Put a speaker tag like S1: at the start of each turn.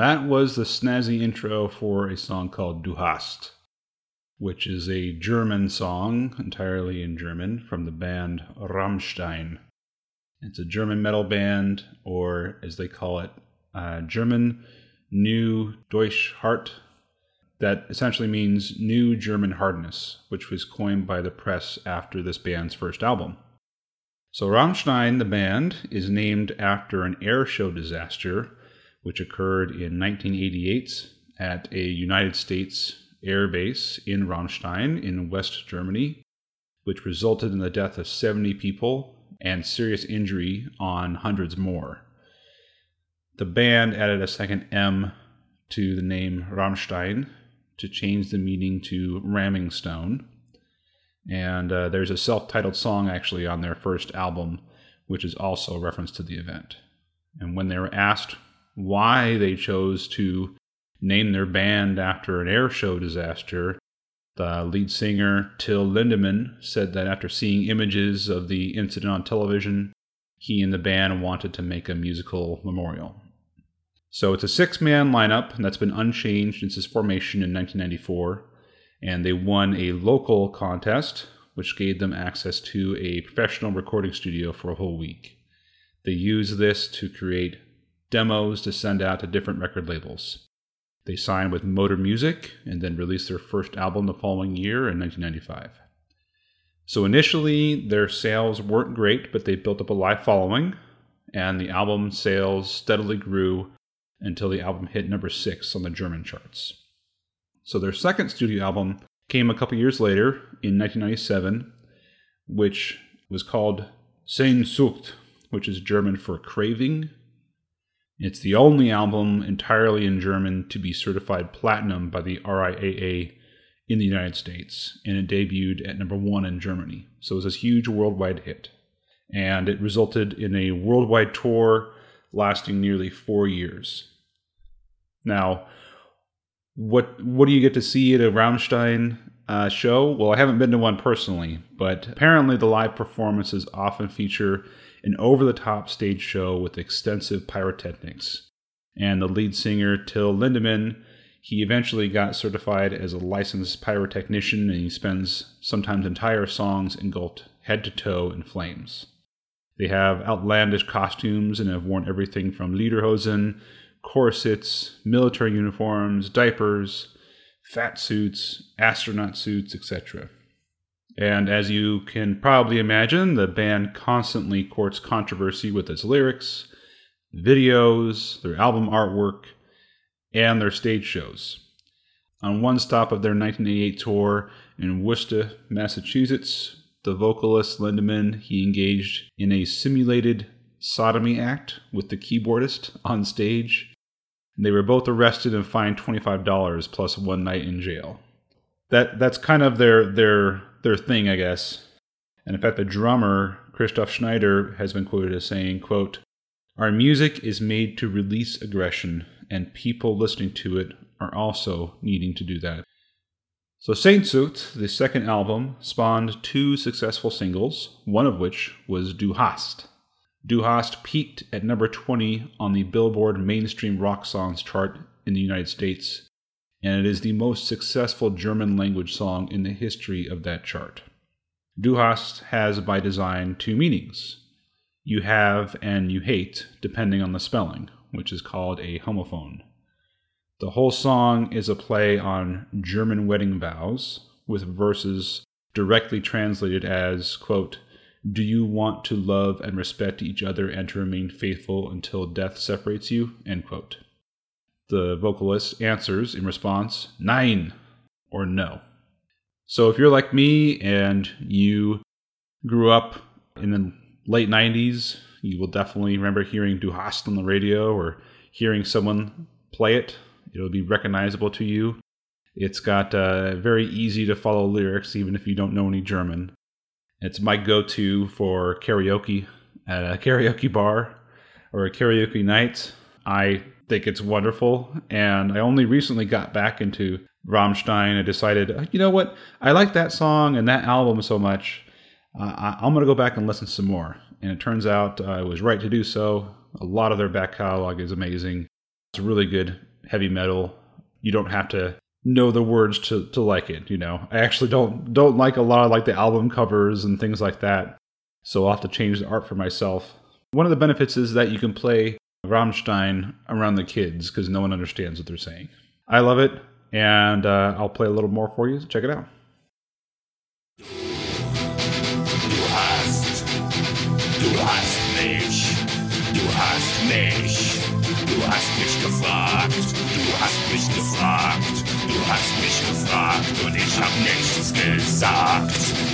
S1: That was the snazzy intro for a song called Du hast, which is a German song, entirely in German, from the band Rammstein. It's a German metal band, or as they call it, uh, German New Deutsch Hart. That essentially means New German Hardness, which was coined by the press after this band's first album. So, Rammstein, the band, is named after an air show disaster which occurred in 1988 at a United States air base in Ramstein in West Germany, which resulted in the death of 70 people and serious injury on hundreds more. The band added a second M to the name Rammstein to change the meaning to ramming stone. And uh, there's a self titled song actually on their first album, which is also a reference to the event. And when they were asked why they chose to name their band after an air show disaster. The lead singer, Till Lindemann, said that after seeing images of the incident on television, he and the band wanted to make a musical memorial. So it's a six man lineup that's been unchanged since its formation in 1994, and they won a local contest, which gave them access to a professional recording studio for a whole week. They used this to create demos to send out to different record labels. They signed with Motor Music and then released their first album the following year in 1995. So initially, their sales weren't great, but they built up a live following, and the album sales steadily grew until the album hit number six on the German charts. So their second studio album came a couple years later in 1997, which was called Sehnsucht, which is German for craving it's the only album entirely in German to be certified platinum by the RIAA in the United States, and it debuted at number one in Germany. So it was this huge worldwide hit. And it resulted in a worldwide tour lasting nearly four years. Now, what what do you get to see at a Rammstein uh, show? Well, I haven't been to one personally, but apparently the live performances often feature an over the top stage show with extensive pyrotechnics. And the lead singer, Till Lindemann, he eventually got certified as a licensed pyrotechnician and he spends sometimes entire songs engulfed head to toe in flames. They have outlandish costumes and have worn everything from lederhosen, corsets, military uniforms, diapers, fat suits, astronaut suits, etc. And as you can probably imagine, the band constantly courts controversy with its lyrics, videos, their album artwork, and their stage shows. On one stop of their 1988 tour in Worcester, Massachusetts, the vocalist Lindemann he engaged in a simulated sodomy act with the keyboardist on stage. They were both arrested and fined $25 plus one night in jail. That that's kind of their their their thing, I guess. And in fact, the drummer, Christoph Schneider, has been quoted as saying, quote, Our music is made to release aggression, and people listening to it are also needing to do that. So Sehnsucht, the second album, spawned two successful singles, one of which was Du hast. Du hast peaked at number 20 on the Billboard Mainstream Rock Songs chart in the United States and it is the most successful German language song in the history of that chart. Du hast has by design two meanings you have and you hate, depending on the spelling, which is called a homophone. The whole song is a play on German wedding vows, with verses directly translated as, quote, Do you want to love and respect each other and to remain faithful until death separates you? End quote. The vocalist answers in response, Nein, or no. So if you're like me and you grew up in the late 90s, you will definitely remember hearing Du hast on the radio or hearing someone play it. It'll be recognizable to you. It's got uh, very easy to follow lyrics, even if you don't know any German. It's my go to for karaoke at a karaoke bar or a karaoke night. I think it's wonderful. And I only recently got back into Rammstein and decided, uh, you know what? I like that song and that album so much. Uh, I'm going to go back and listen some more. And it turns out I was right to do so. A lot of their back catalog is amazing. It's really good heavy metal. You don't have to know the words to, to like it, you know. I actually don't don't like a lot of like the album covers and things like that. So I'll have to change the art for myself. One of the benefits is that you can play Rammstein around the kids because no one understands what they're saying. I love it, and uh, I'll play a little more for you. Check it out.
S2: Du hast, du hast mich, du hast mich, du hast mich gefragt, du hast mich gefragt, du hast mich gefragt und ich hab nichts gesagt.